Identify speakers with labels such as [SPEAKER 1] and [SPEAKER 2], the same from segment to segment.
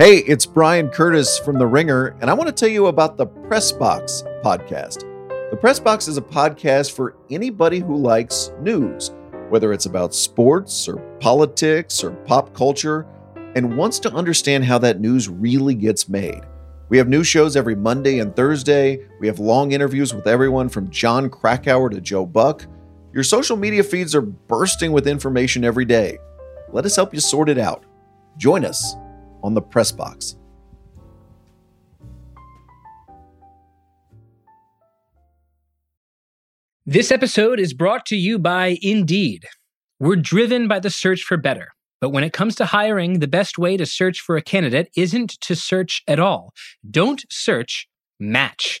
[SPEAKER 1] Hey, it's Bryan Curtis from The Ringer, and I want to tell you about the Press Box podcast. The Press Box is a podcast for anybody who likes news, whether it's about sports or politics or pop culture, and wants to understand how that news really gets made. We have new shows every Monday and Thursday. We have long interviews with everyone from Jon Krakauer to Joe Buck. Your social media feeds are bursting with information every day. Let us help you sort it out. Join us on the press box.
[SPEAKER 2] This episode is brought to you by Indeed. We're driven by the search for better. But when it comes to hiring, the best way to search for a candidate isn't to search at all. Don't search, match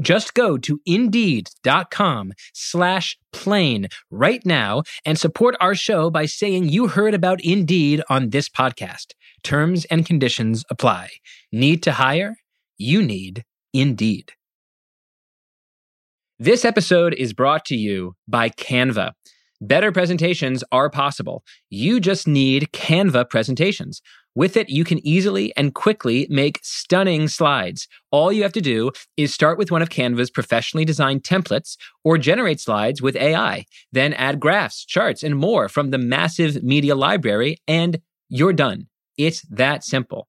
[SPEAKER 2] Just go to indeed.com slash plain right now and support our show by saying you heard about Indeed on this podcast. Terms and conditions apply. Need to hire? You need Indeed. This episode is brought to you by Canva. Better presentations are possible. You just need Canva presentations. With it, you can easily and quickly make stunning slides. All you have to do is start with one of Canva's professionally designed templates or generate slides with AI. Then add graphs, charts, and more from the massive media library, and you're done. It's that simple.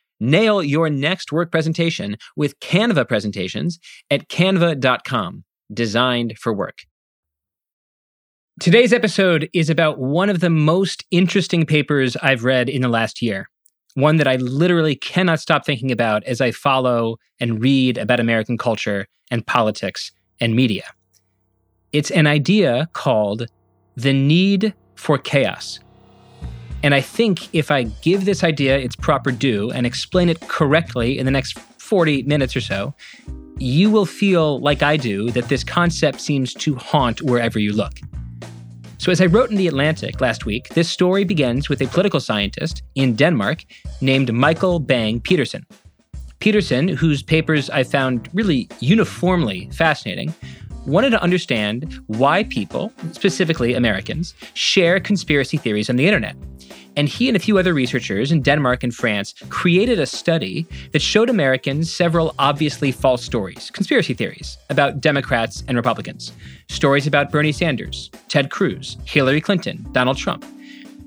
[SPEAKER 2] Nail your next work presentation with Canva presentations at canva.com, designed for work. Today's episode is about one of the most interesting papers I've read in the last year. One that I literally cannot stop thinking about as I follow and read about American culture and politics and media. It's an idea called the need for chaos. And I think if I give this idea its proper due and explain it correctly in the next 40 minutes or so, you will feel like I do that this concept seems to haunt wherever you look. So, as I wrote in The Atlantic last week, this story begins with a political scientist in Denmark named Michael Bang Petersen. Petersen, whose papers I found really uniformly fascinating, wanted to understand why people, specifically Americans, share conspiracy theories on the internet. And he and a few other researchers in Denmark and France created a study that showed Americans several obviously false stories, conspiracy theories about Democrats and Republicans, stories about Bernie Sanders, Ted Cruz, Hillary Clinton, Donald Trump.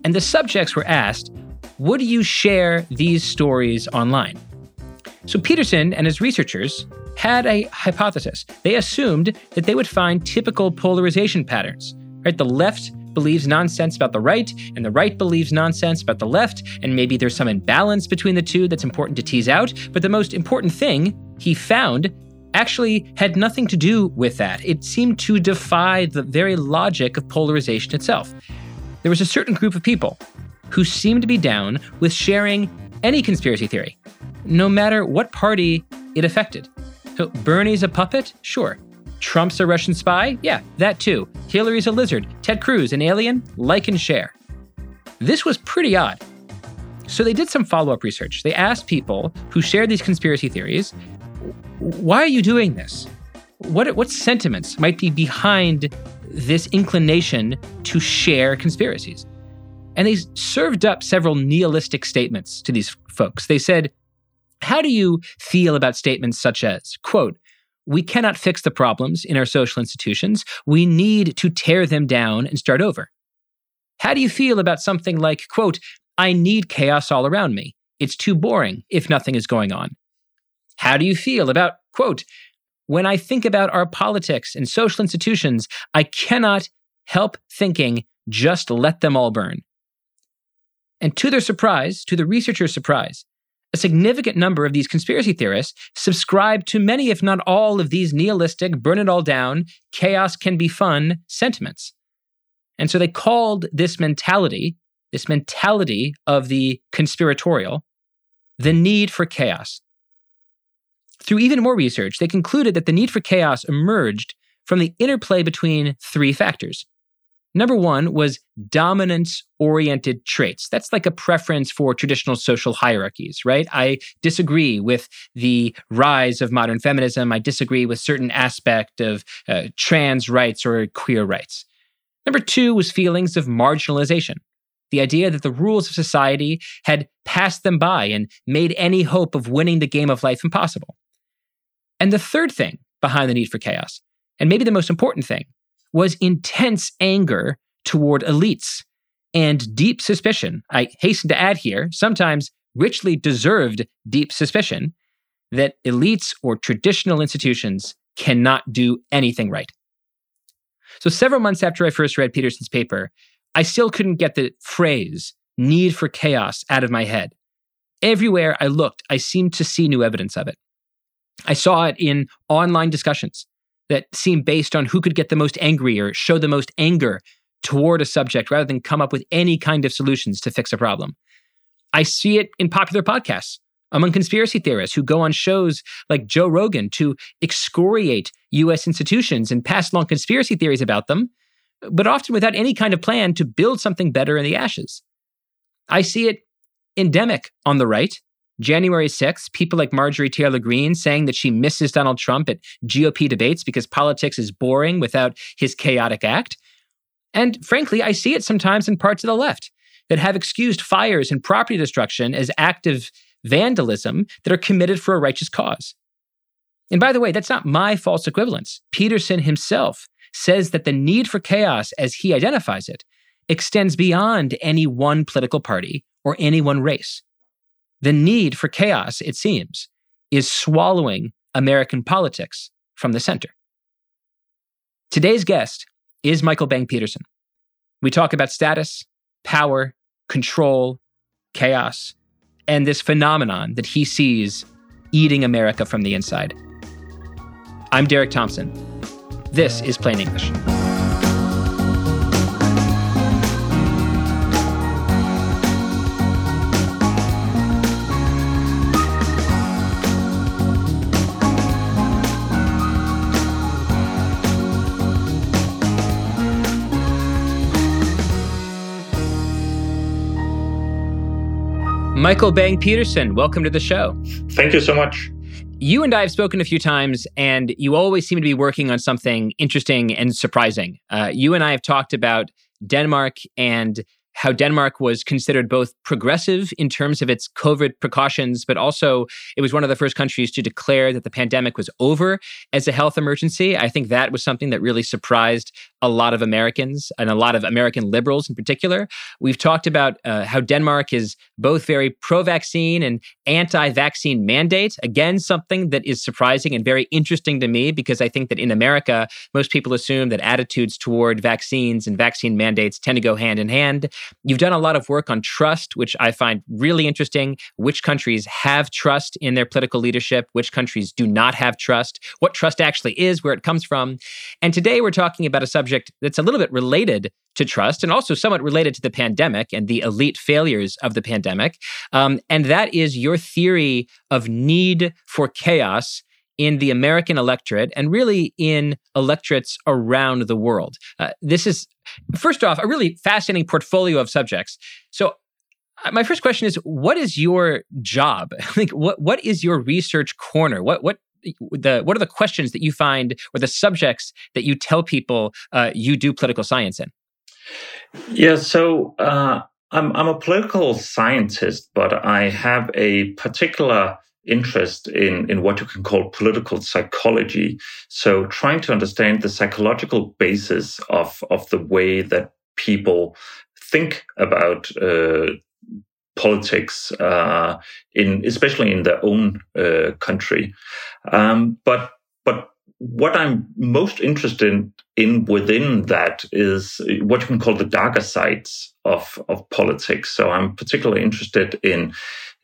[SPEAKER 2] And the subjects were asked, would you share these stories online? So Petersen and his researchers had a hypothesis. They assumed that they would find typical polarization patterns. Right, the left believes nonsense about the right, and the right believes nonsense about the left, and maybe there's some imbalance between the two that's important to tease out. But the most important thing he found actually had nothing to do with that. It seemed to defy the very logic of polarization itself. There was a certain group of people who seemed to be down with sharing any conspiracy theory, no matter what party it affected. So Bernie's a puppet? Sure. Trump's a Russian spy? Yeah, that too. Hillary's a lizard. Ted Cruz, an alien? Like and share. This was pretty odd. So they did some follow up research. They asked people who shared these conspiracy theories, why are you doing this? What, what sentiments might be behind this inclination to share conspiracies? And they served up several nihilistic statements to these folks. They said, How do you feel about statements such as, quote, we cannot fix the problems in our social institutions. We need to tear them down and start over. How do you feel about something like, quote, I need chaos all around me? It's too boring if nothing is going on. How do you feel about, quote, when I think about our politics and social institutions, I cannot help thinking, just let them all burn. And to their surprise, to the researchers' surprise, a significant number of these conspiracy theorists subscribe to many, if not all, of these nihilistic, burn it all down, chaos can be fun sentiments. And so they called this mentality, this mentality of the conspiratorial, the need for chaos. Through even more research, they concluded that the need for chaos emerged from the interplay between three factors Number one was dominance oriented traits. That's like a preference for traditional social hierarchies, right? I disagree with the rise of modern feminism. I disagree with certain aspect of uh, trans rights or queer rights. Number two was feelings of marginalization. The idea that the rules of society had passed them by and made any hope of winning the game of life impossible. And the third thing behind the need for chaos, and maybe the most important thing, was intense anger toward elites and deep suspicion. I hasten to add here, sometimes richly deserved deep suspicion that elites or traditional institutions cannot do anything right. So, several months after I first read Petersen's paper, I still couldn't get the phrase need for chaos out of my head. Everywhere I looked, I seemed to see new evidence of it. I saw it in online discussions that seem based on who could get the most angry or show the most anger toward a subject rather than come up with any kind of solutions to fix a problem. I see it in popular podcasts among conspiracy theorists who go on shows like Joe Rogan to excoriate US institutions and pass along conspiracy theories about them, but often without any kind of plan to build something better in the ashes. I see it endemic on the right January 6th, people like Marjorie Taylor Greene saying that she misses Donald Trump at GOP debates because politics is boring without his chaotic act. And frankly, I see it sometimes in parts of the left that have excused fires and property destruction as active vandalism that are committed for a righteous cause. And by the way, that's not my false equivalence. Petersen himself says that the need for chaos, as he identifies it, extends beyond any one political party or any one race. The need for chaos, it seems, is swallowing American politics from the center. Today's guest is Michael Bang Petersen. We talk about status, power, control, chaos, and this phenomenon that he sees eating America from the inside. I'm Derek Thompson. This is Plain English. Michael Bang Petersen, welcome to the show.
[SPEAKER 3] Thank you so much.
[SPEAKER 2] You and I have spoken a few times, and you always seem to be working on something interesting and surprising. Uh, you and I have talked about Denmark and how Denmark was considered both progressive in terms of its COVID precautions, but also it was one of the first countries to declare that the pandemic was over as a health emergency. I think that was something that really surprised a lot of Americans and a lot of American liberals in particular. We've talked about uh, how Denmark is both very pro vaccine and anti vaccine mandate. Again, something that is surprising and very interesting to me because I think that in America, most people assume that attitudes toward vaccines and vaccine mandates tend to go hand in hand. You've done a lot of work on trust, which I find really interesting. Which countries have trust in their political leadership, which countries do not have trust, what trust actually is, where it comes from. And today we're talking about a subject subject that's a little bit related to trust and also somewhat related to the pandemic and the elite failures of the pandemic. Um, and that is your theory of need for chaos in the American electorate and really in electorates around the world. Uh, this is, first off, a really fascinating portfolio of subjects. So, uh, my first question is what is your job like what what is your research corner what what the what are the questions that you find or the subjects that you tell people uh, you do political science in?
[SPEAKER 3] Yeah, so uh, I'm I'm a political scientist, but I have a particular interest in in what you can call political psychology. So trying to understand the psychological basis of of the way that people think about uh, politics uh, in especially in their own uh, country. Um, but but what I'm most interested in within that is what you can call the darker sides of of politics. So I'm particularly interested in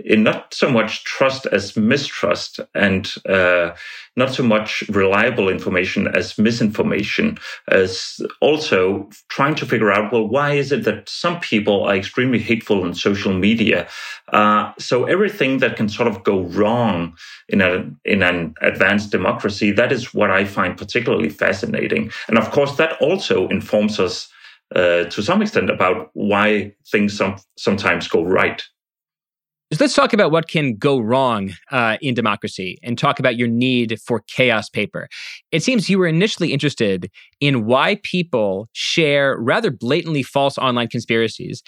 [SPEAKER 3] in not so much trust as mistrust and uh, not so much reliable information as misinformation, as also trying to figure out, well, why is it that some people are extremely hateful on social media? Uh, so everything that can sort of go wrong in a in an advanced democracy, that is what I find particularly fascinating. And of course, that also informs us uh, to some extent about why things some, sometimes go right.
[SPEAKER 2] Let's talk about what can go wrong uh, in democracy and talk about your need for chaos paper. It seems you were initially interested in why people share rather blatantly false online conspiracies,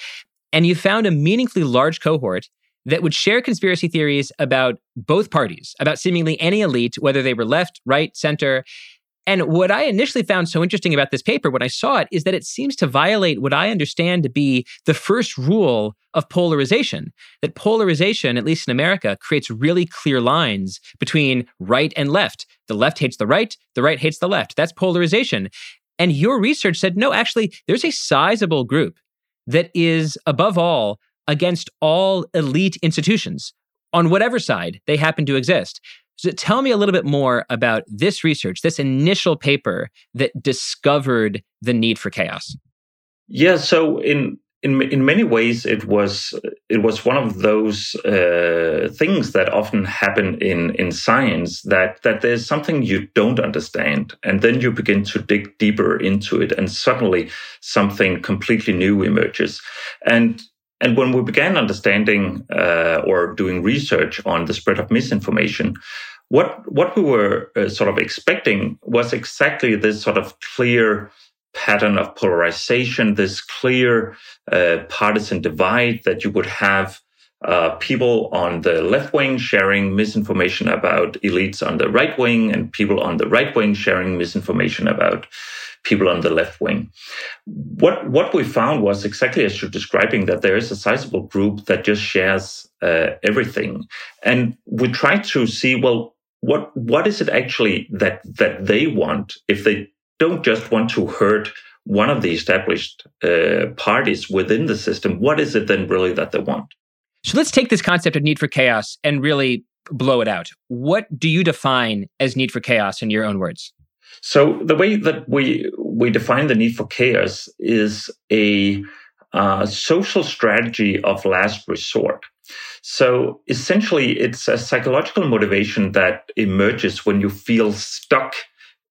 [SPEAKER 2] and you found a meaningfully large cohort that would share conspiracy theories about both parties, about seemingly any elite, whether they were left, right, center, and what I initially found so interesting about this paper when I saw it is that it seems to violate what I understand to be the first rule of polarization. That polarization, at least in America, creates really clear lines between right and left. The left hates the right, the right hates the left. That's polarization. And your research said, no, actually, there's a sizable group that is, above all, against all elite institutions on whatever side they happen to exist. So tell me a little bit more about this research, this initial paper that discovered the need for chaos.
[SPEAKER 3] Yeah, so in in in many ways it was it was one of those uh, things that often happen in in science that that there's something you don't understand and then you begin to dig deeper into it and suddenly something completely new emerges and and when we began understanding uh, or doing research on the spread of misinformation, what what we were uh, sort of expecting was exactly this sort of clear pattern of polarization, this clear uh, partisan divide that you would have uh, people on the left wing sharing misinformation about elites on the right wing, and people on the right wing sharing misinformation about people on the left wing. What what we found was exactly as you're describing that there is a sizable group that just shares uh, everything, and we try to see well what what is it actually that that they want if they don't just want to hurt one of the established uh, parties within the system. What is it then really that they want?
[SPEAKER 2] So let's take this concept of need for chaos and really blow it out. What do you define as need for chaos in your own words?
[SPEAKER 3] So the way that we we define the need for chaos is a uh, social strategy of last resort. So essentially, it's a psychological motivation that emerges when you feel stuck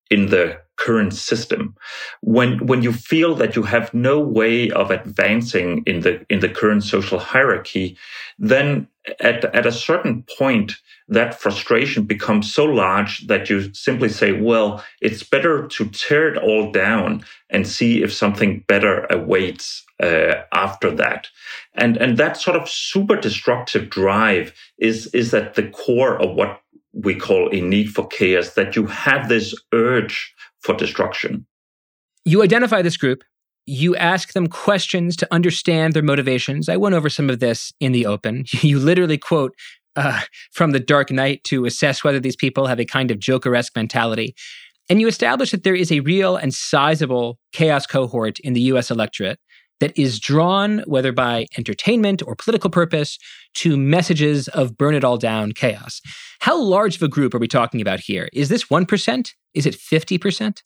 [SPEAKER 3] in the current system. When when you feel that you have no way of advancing in the in the current social hierarchy then at at a certain point that frustration becomes so large that you simply say well it's better to tear it all down and see if something better awaits uh, after that. And and that sort of super destructive drive is is at the core of what we call a need for chaos that you have this urge for destruction.
[SPEAKER 2] You identify this group, you ask them questions to understand their motivations. I went over some of this in the open. You literally quote uh, from The Dark Knight to assess whether these people have a kind of Joker-esque mentality. And you establish that there is a real and sizable chaos cohort in the US electorate that is drawn, whether by entertainment or political purpose, to messages of burn it all down chaos. How large of a group are we talking about here? Is this 1%? Is it 50%?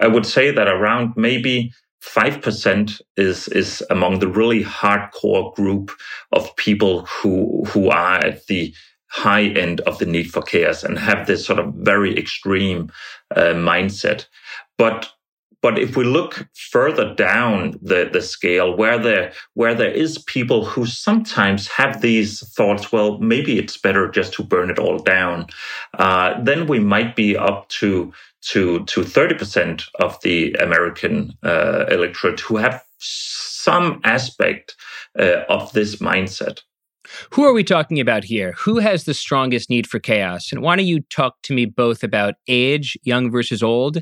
[SPEAKER 3] I would say that around maybe 5% is, is among the really hardcore group of people who, who are at the high end of the need for chaos and have this sort of very extreme uh, mindset. But but if we look further down the, the scale, where there where there is people who sometimes have these thoughts, well, maybe it's better just to burn it all down, uh, then we might be up to to to thirty percent of the American uh, electorate who have some aspect uh, of this mindset.
[SPEAKER 2] Who are we talking about here? Who has the strongest need for chaos? And why don't you talk to me both about age, young versus old,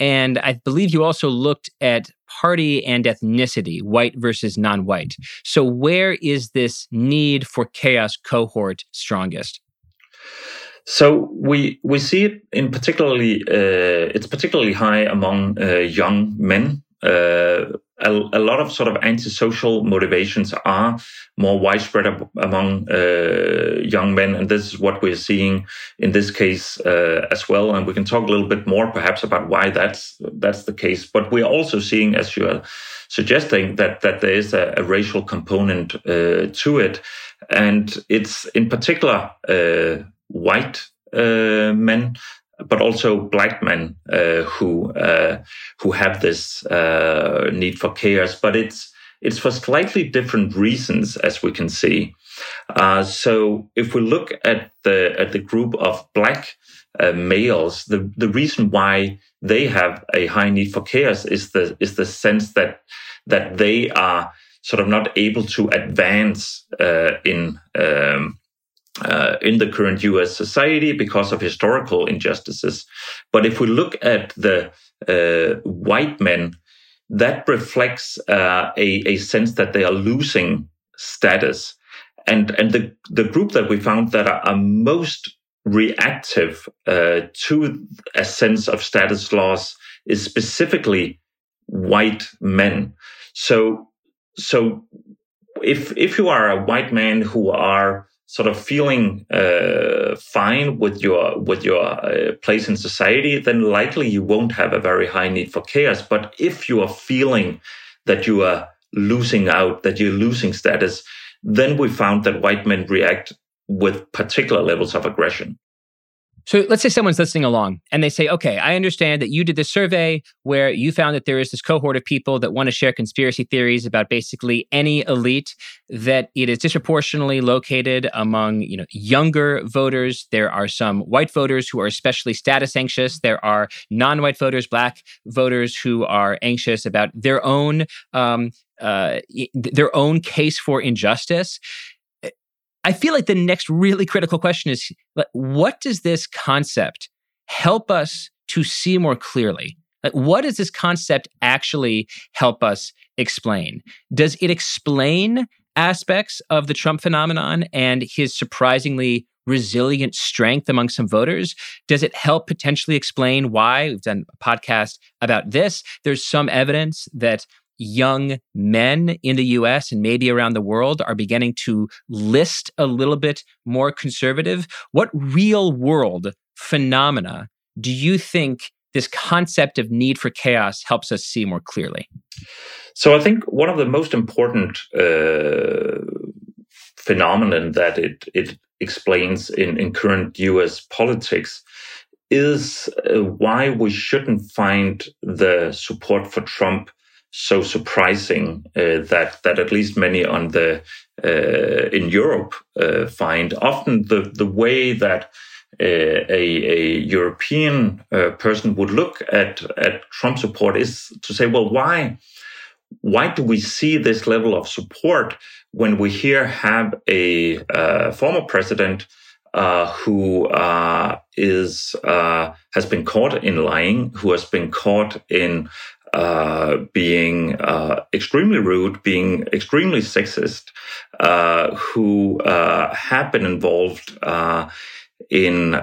[SPEAKER 2] and I believe you also looked at party and ethnicity, white versus non white. So, where is this need for chaos cohort strongest?
[SPEAKER 3] So we we see it in particularly uh, it's particularly high among uh, young men. Uh, a, a, lot of sort of antisocial motivations are more widespread among uh, young men, and this is what we're seeing in this case uh, as well. And we can talk a little bit more, perhaps, about why that's that's the case. But we're also seeing, as you are suggesting, that that there is a, a racial component uh, to it, and it's in particular uh, white uh, men but also black men uh, who uh, who have this uh, need for chaos. But it's it's for slightly different reasons, as we can see. Uh, so if we look at the at the group of black uh, males, the the reason why they have a high need for chaos is the is the sense that that they are sort of not able to advance uh, in um, uh, in the current US society because of historical injustices. But if we look at the uh, white men, that reflects uh, a, a sense that they are losing status. And, and the, the group that we found that are, are most reactive uh, to a sense of status loss is specifically white men. So, so if, if you are a white man who are sort of feeling uh, fine with your with your uh, place in society, then likely you won't have a very high need for chaos. But if you are feeling that you are losing out, that you're losing status, then we found that white men react with particular levels of aggression.
[SPEAKER 2] So let's say someone's listening along and they say, okay, I understand that you did this survey where you found that there is this cohort of people that want to share conspiracy theories about basically any elite, that it is disproportionately located among, you know, younger voters. There are some white voters who are especially status anxious. There are non-white voters, black voters who are anxious about their own um, uh, their own case for injustice. I feel like the next really critical question is what does this concept help us to see more clearly? Like, what does this concept actually help us explain? Does it explain aspects of the Trump phenomenon and his surprisingly resilient strength among some voters? Does it help potentially explain why? We've done a podcast about this. There's some evidence that young men in the US and maybe around the world are beginning to list a little bit more conservative. What real world phenomena do you think this concept of need for chaos helps us see more clearly?
[SPEAKER 3] So I think one of the most important uh, phenomenon that it it explains in, in current US politics is uh, why we shouldn't find the support for Trump so surprising uh, that that at least many on the uh, in Europe uh, find. Often the the way that uh, a, a European uh, person would look at at Trump support is to say, well, why why do we see this level of support when we here have a uh, former president? Uh, who uh, is uh, has been caught in lying, who has been caught in uh, being uh, extremely rude, being extremely sexist, uh, who uh, have been involved uh, in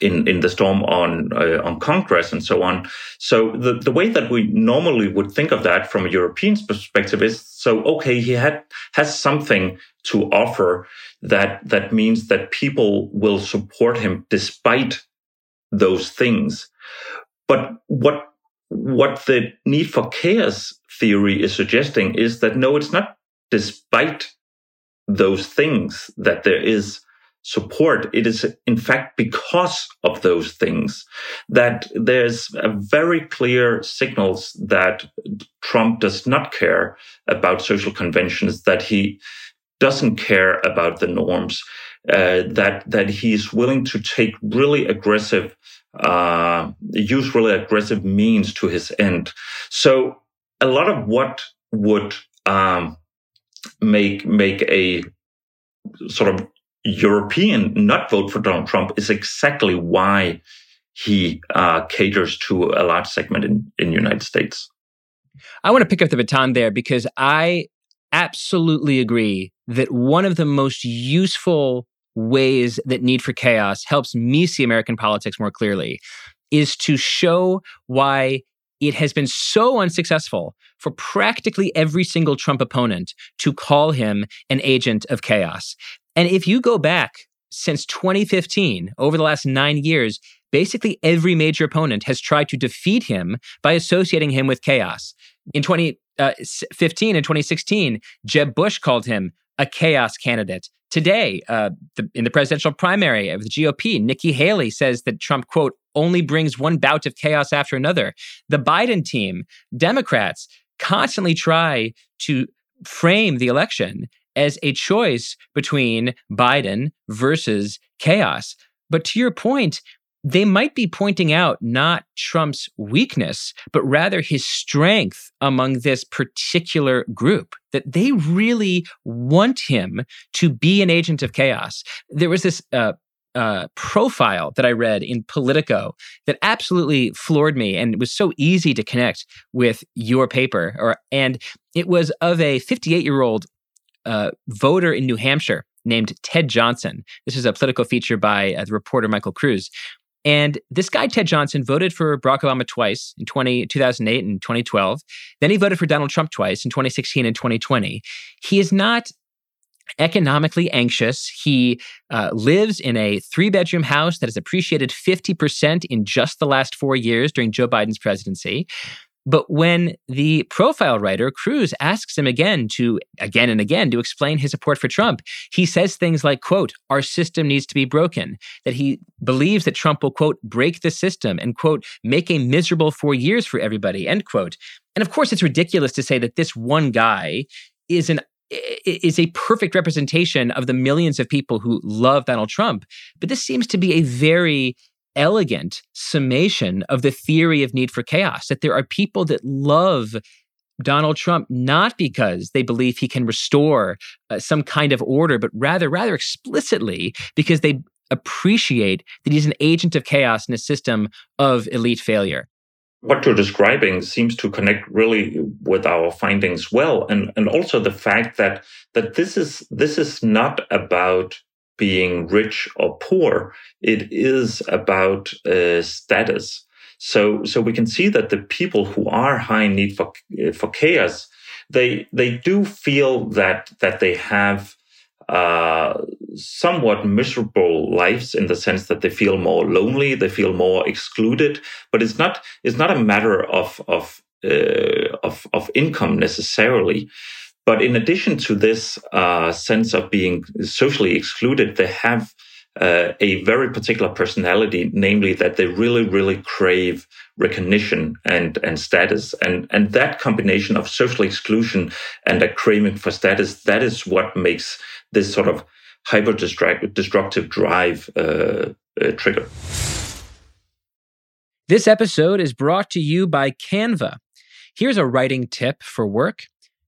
[SPEAKER 3] in in the storm on on Congress and so on. So the the way that we normally would think of that from a European perspective is so okay, he had has something to offer that that means that people will support him despite those things. But what what the need for chaos theory is suggesting is that no, it's not despite those things that there is support. It is in fact because of those things that there's a very clear signals that Trump does not care about social conventions, that he doesn't care about the norms, uh, that that he's willing to take really aggressive uh, use really aggressive means to his end. So a lot of what would um, make make a sort of European not vote for Donald Trump is exactly why he uh, caters to a large segment in in United States.
[SPEAKER 2] I want to pick up the baton there because I absolutely agree that one of the most useful ways that Need for Chaos helps me see American politics more clearly is to show why it has been so unsuccessful for practically every single Trump opponent to call him an agent of chaos. And if you go back since 2015, over the last nine years, basically every major opponent has tried to defeat him by associating him with chaos. In 2015 uh, and 2016, Jeb Bush called him a chaos candidate. Today, uh, the, in the presidential primary of the GOP, Nikki Haley says that Trump, quote, only brings one bout of chaos after another. The Biden team, Democrats, constantly try to frame the election as a choice between Biden versus chaos. But to your point, they might be pointing out not Trump's weakness, but rather his strength among this particular group, that they really want him to be an agent of chaos. There was this uh, uh, profile that I read in Politico that absolutely floored me, and it was so easy to connect with your paper. Or and it was of a 58 year old uh, voter in New Hampshire named Ted Johnson. This is a political feature by uh, the reporter Michael Kruse. And this guy, Ted Johnson, voted for Barack Obama twice in 20, 2008 and 2012. Then he voted for Donald Trump twice in 2016 and 2020. He is not economically anxious. He uh, lives in a three bedroom house that has appreciated 50% in just the last four years during Joe Biden's presidency. But when the profile writer, Kruse, asks him again to, again and again, to explain his support for Trump, he says things like, quote, our system needs to be broken, that he believes that Trump will, quote, break the system and, quote, make a miserable four years for everybody, end quote. And of course, it's ridiculous to say that this one guy is an is a perfect representation of the millions of people who love Donald Trump. But this seems to be a very elegant summation of the theory of need for chaos that there are people that love Donald Trump not because they believe he can restore uh, some kind of order but rather rather explicitly because they appreciate that he's an agent of chaos in a system of elite failure.
[SPEAKER 3] What you're describing seems to connect really with our findings well and and also the fact that that this is this is not about being rich or poor. It is about uh, status. So, so we can see that the people who are high in need for uh, for chaos, they they do feel that that they have uh, somewhat miserable lives in the sense that they feel more lonely, they feel more excluded. But it's not it's not a matter of of uh, of, of income necessarily. But in addition to this uh, sense of being socially excluded, they have uh, a very particular personality, namely that they really, really crave recognition and, and status. And, and that combination of social exclusion and a craving for status, that is what makes this sort of hyper destructive drive uh, uh, trigger.
[SPEAKER 2] This episode is brought to you by Canva. Here's a writing tip for work.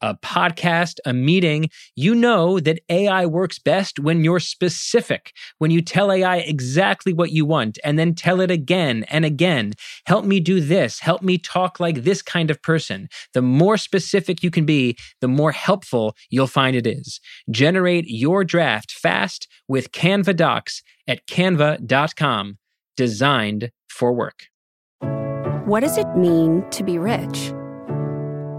[SPEAKER 2] a podcast, a meeting, you know that AI works best when you're specific, when you tell AI exactly what you want and then tell it again and again. Help me do this. Help me talk like this kind of person. The more specific you can be, the more helpful you'll find it is. Generate your draft fast with Canva Docs at canva.com, designed for work.
[SPEAKER 4] What does it mean to be rich?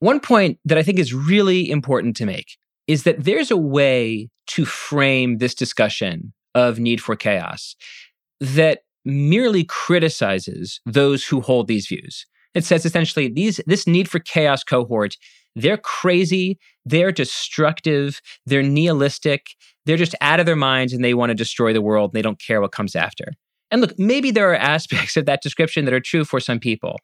[SPEAKER 2] One point that I think is really important to make is that there's a way to frame this discussion of need for chaos that merely criticizes those who hold these views. It says essentially these this need for chaos cohort, they're crazy, they're destructive, they're nihilistic, they're just out of their minds and they want to destroy the world and they don't care what comes after. And look, maybe there are aspects of that description that are true for some people,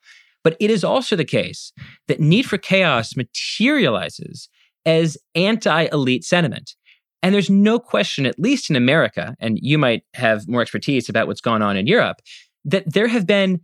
[SPEAKER 2] but it is also the case that need for chaos materializes as anti elite sentiment. And there's no question, at least in America, and you might have more expertise about what's gone on in Europe, that there have been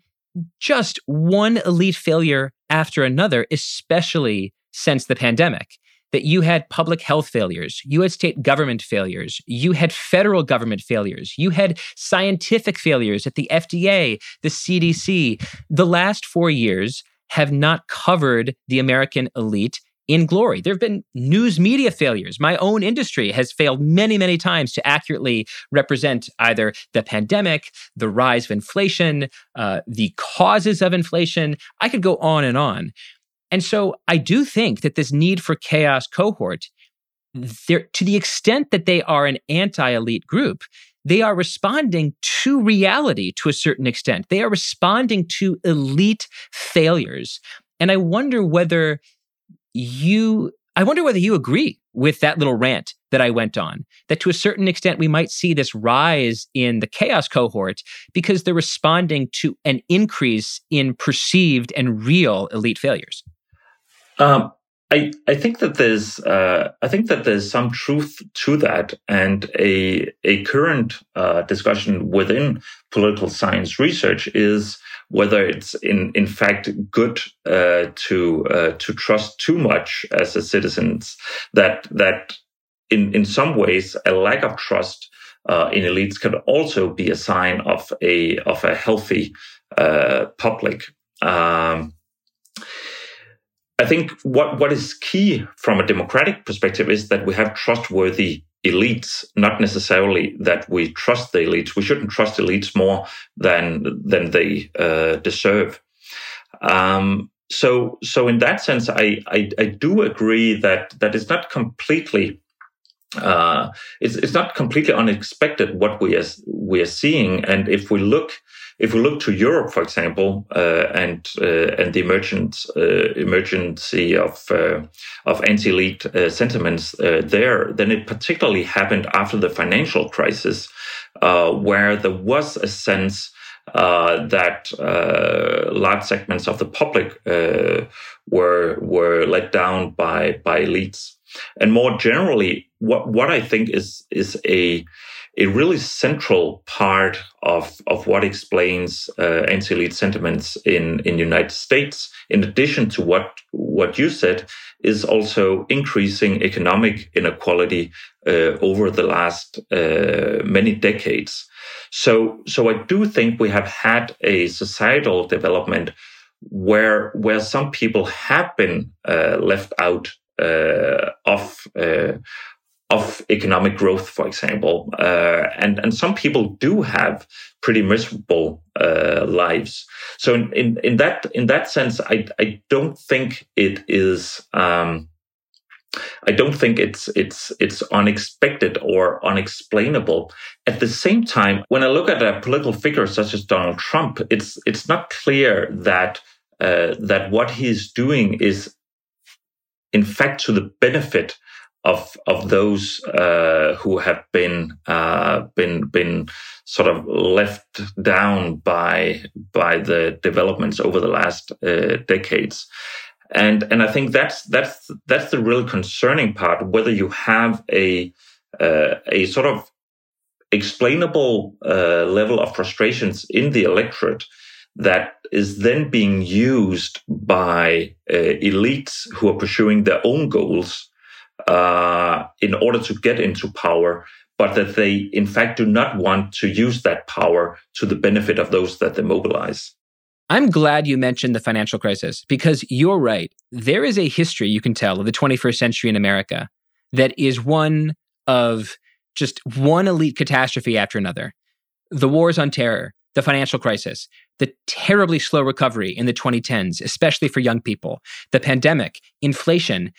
[SPEAKER 2] just one elite failure after another, especially since the pandemic. That you had public health failures, you had state government failures, you had federal government failures, you had scientific failures at the FDA, the CDC. The last four years have not covered the American elite in glory. There have been news media failures. My own industry has failed many, many times to accurately represent either the pandemic, the rise of inflation, uh, the causes of inflation. I could go on and on. And so I do think that this need for chaos cohort, to the extent that they are an anti elite group, they are responding to reality to a certain extent. They are responding to elite failures. And I wonder whether you I wonder whether you agree with that little rant that I went on, that to a certain extent we might see this rise in the chaos cohort because they're responding to an increase in perceived and real elite failures.
[SPEAKER 3] Um, I, I think that there's uh, I think that there's some truth to that, and a a current uh, discussion within political science research is whether it's in in fact good uh, to uh, to trust too much as a citizens that that in in some ways a lack of trust uh, in elites can also be a sign of a of a healthy uh, public. Um, I think what, what is key from a democratic perspective is that we have trustworthy elites, not necessarily that we trust the elites. We shouldn't trust elites more than than they uh, deserve. Um, so, so in that sense, I, I, I do agree that that is not completely uh, it's it's not completely unexpected what we are we are seeing, and if we look if we look to Europe, for example, uh, and uh, and the emergence uh, emergency of uh, of anti-elite uh, sentiments uh, there, then it particularly happened after the financial crisis, where there was a sense that large segments of the public were were let down by by elites, and more generally, what what I think is is a a really central part of, of what explains uh, anti-elite sentiments in in United States, in addition to what what you said, is also increasing economic inequality uh, over the last uh, many decades. So so I do think we have had a societal development where where some people have been uh, left out of uh, of economic growth, for example. Uh, and, and some people do have pretty miserable uh, lives. So in, in, in, that in that sense, I, I don't think it is um, I don't think it's it's it's unexpected or unexplainable. At the same time, when I look at a political figure such as Donald Trump, it's it's not clear that uh, that what he's doing is in fact to the benefit of of those uh, who have been uh, been been sort of left down by by the developments over the last uh, decades, and and I think that's that's that's the real concerning part. Whether you have a uh, a sort of explainable uh, level of frustrations in the electorate that is then being used by uh, elites who are pursuing their own goals uh, in order to get into power, but that they in fact do not want to use that power to the benefit of those that they mobilize.
[SPEAKER 2] I'm glad you mentioned the financial crisis because you're right. There is a history you can tell of the 21st century in America that is one of just one elite catastrophe after another. The wars on terror, the financial crisis, the terribly slow recovery in the 2010s, especially for young people, the pandemic, inflation,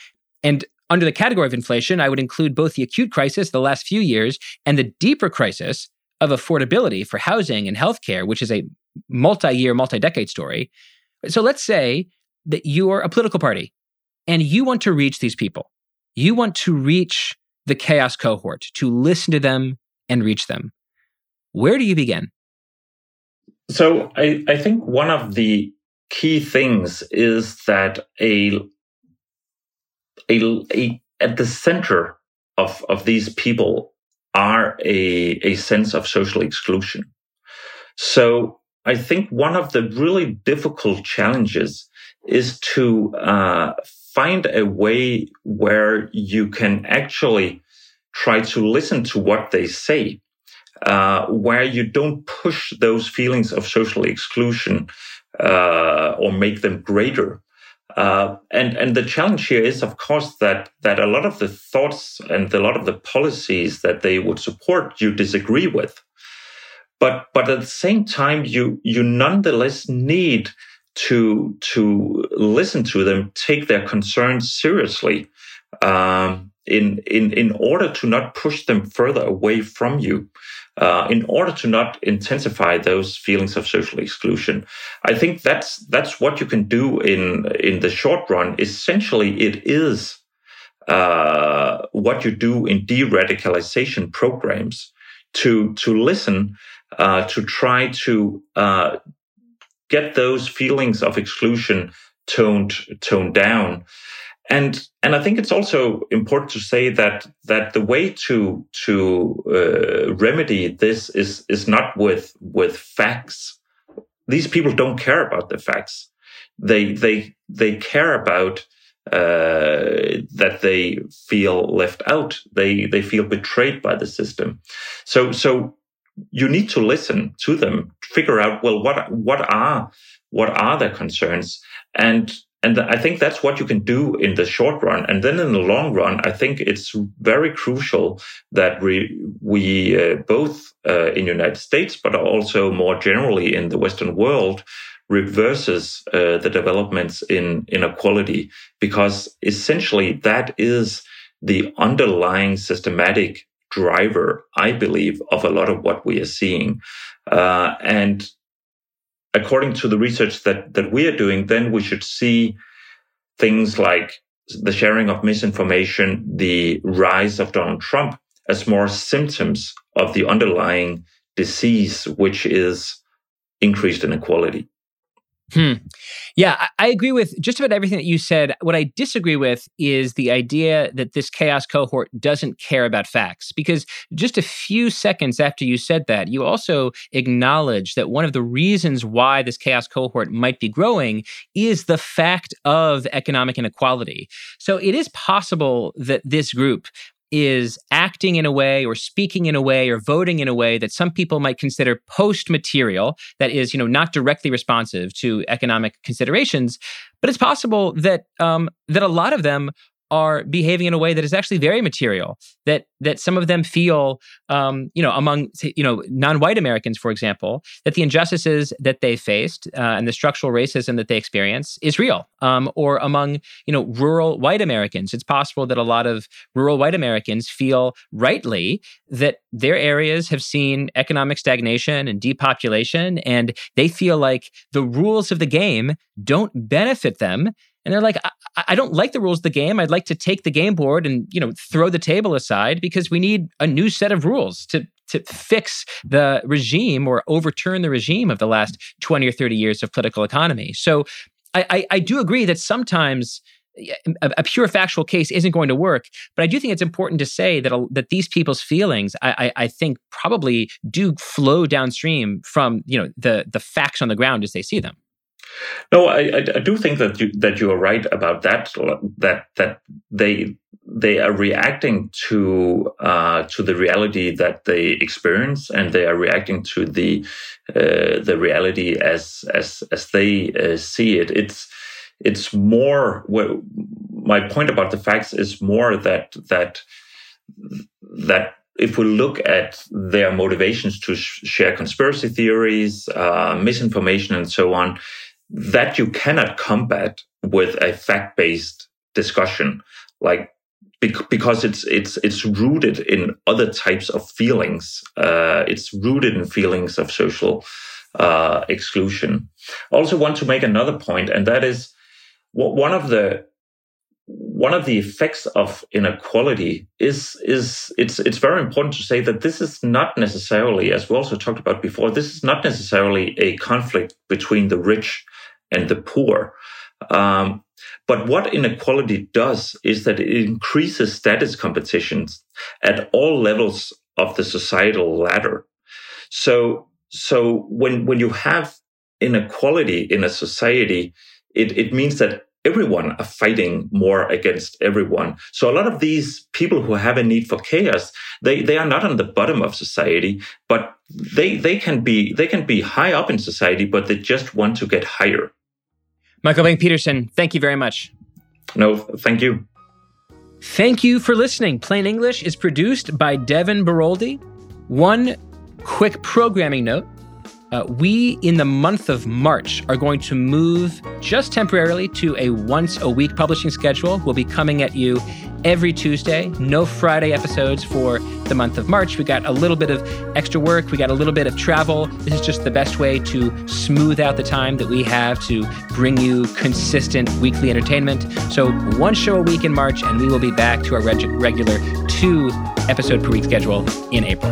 [SPEAKER 2] and under the category of inflation, I would include both the acute crisis the last few years and the deeper crisis of affordability for housing and healthcare, which is a multi year, multi decade story. So let's say that you're a political party and you want to reach these people. You want to reach the chaos cohort, to listen to them and reach them. Where do you begin?
[SPEAKER 3] So I, I think one of the key things is that a a, a at the center of of these people are a a sense of social exclusion. So I think one of the really difficult challenges is to uh, find a way where you can actually try to listen to what they say, uh, where you don't push those feelings of social exclusion uh, or make them greater, uh, and and the challenge here is, of course, that that a lot of the thoughts and a lot of the policies that they would support you disagree with, but but at the same time, you you nonetheless need to to listen to them, take their concerns seriously, um, in in in order to not push them further away from you uh, in order to not intensify those feelings of social exclusion. I think that's that's what you can do in in the short run. Essentially, it is uh, what you do in de-radicalization programs to to listen, uh, to try to uh, get those feelings of exclusion toned toned down and and I think it's also important to say that that the way to to uh, remedy this is is not with with facts. These people don't care about the facts. They they they care about uh, that they feel left out. They they feel betrayed by the system. So so you need to listen to them, figure out well what what are what are their concerns, and and I think that's what you can do in the short run. And then in the long run, I think it's very crucial that we, we uh, both uh, in the United States, but also more generally in the Western world, reverses uh, the developments in inequality, because essentially that is the underlying systematic driver, I believe, of a lot of what we are seeing. Uh, and according to the research that, that we are doing, then we should see things like the sharing of misinformation, the rise of Donald Trump as more symptoms of the underlying disease, which is increased inequality.
[SPEAKER 2] Hmm. Yeah, I, agree with just about everything that you said. What I disagree with is the idea that this chaos cohort doesn't care about facts. Because just a few seconds after you said that, you also acknowledge that one of the reasons why this chaos cohort might be growing is the fact of economic inequality. So it is possible that this group is acting in a way or speaking in a way or voting in a way that some people might consider post material that is you know not directly responsive to economic considerations but it's possible that um, that a lot of them are behaving in a way that is actually very material. That that some of them feel, um, you know, among you know non-white Americans, for example, that the injustices that they faced uh, and the structural racism that they experience is real. Um, or among you know rural white Americans, it's possible that a lot of rural white Americans feel rightly that their areas have seen economic stagnation and depopulation, and they feel like the rules of the game don't benefit them and they're like, I, I, don't like the rules of the game. I'd like to take the game board and you know throw the table aside because we need a new set of rules to to fix the regime or overturn the regime of the last twenty or thirty years of political economy. So I, I, I do agree that sometimes. A, a, pure factual case isn't going to work, but I do think it's important to say that that these people's feelings, I, I, I think, probably do flow downstream from you know the the facts on the ground as they see them.
[SPEAKER 3] No, I, I do think that you that you are right about that. That that they they are reacting to uh, to the reality that they experience, and they are reacting to the uh, the reality as as as they uh, see it. It's it's more. Well, my point about the facts is more that that that if we look at their motivations to sh- share conspiracy theories, uh, misinformation, and so on, that you cannot combat with a fact-based discussion, like because it's it's it's rooted in other types of feelings. Uh, it's rooted in feelings of social uh, exclusion. Also, want to make another point, and that is one of the one of the effects of inequality is is it's it's very important to say that this is not necessarily, as we also talked about before, this is not necessarily a conflict between the rich and the poor. Um, but what inequality does is that it increases status competitions at all levels of the societal ladder. So, so when, when you have inequality in a society, it, it means that everyone are fighting more against everyone. So a lot of these people who have a need for chaos, they, they are not on the bottom of society, but they, they can be, they can be high up in society, but they just want to get higher.
[SPEAKER 2] Michael Bang Petersen, thank you very much.
[SPEAKER 3] No, thank you.
[SPEAKER 2] Thank you for listening. Plain English is produced by Devon Baroldi. One quick programming note uh, we, in the month of March, are going to move just temporarily to a once a week publishing schedule. We'll be coming at you every Tuesday. No Friday episodes for the month of March. We got a little bit of extra work, we got a little bit of travel. This is just the best way to smooth out the time that we have to bring you consistent weekly entertainment. So, one show a week in March, and we will be back to our reg- regular two episode per week schedule in April.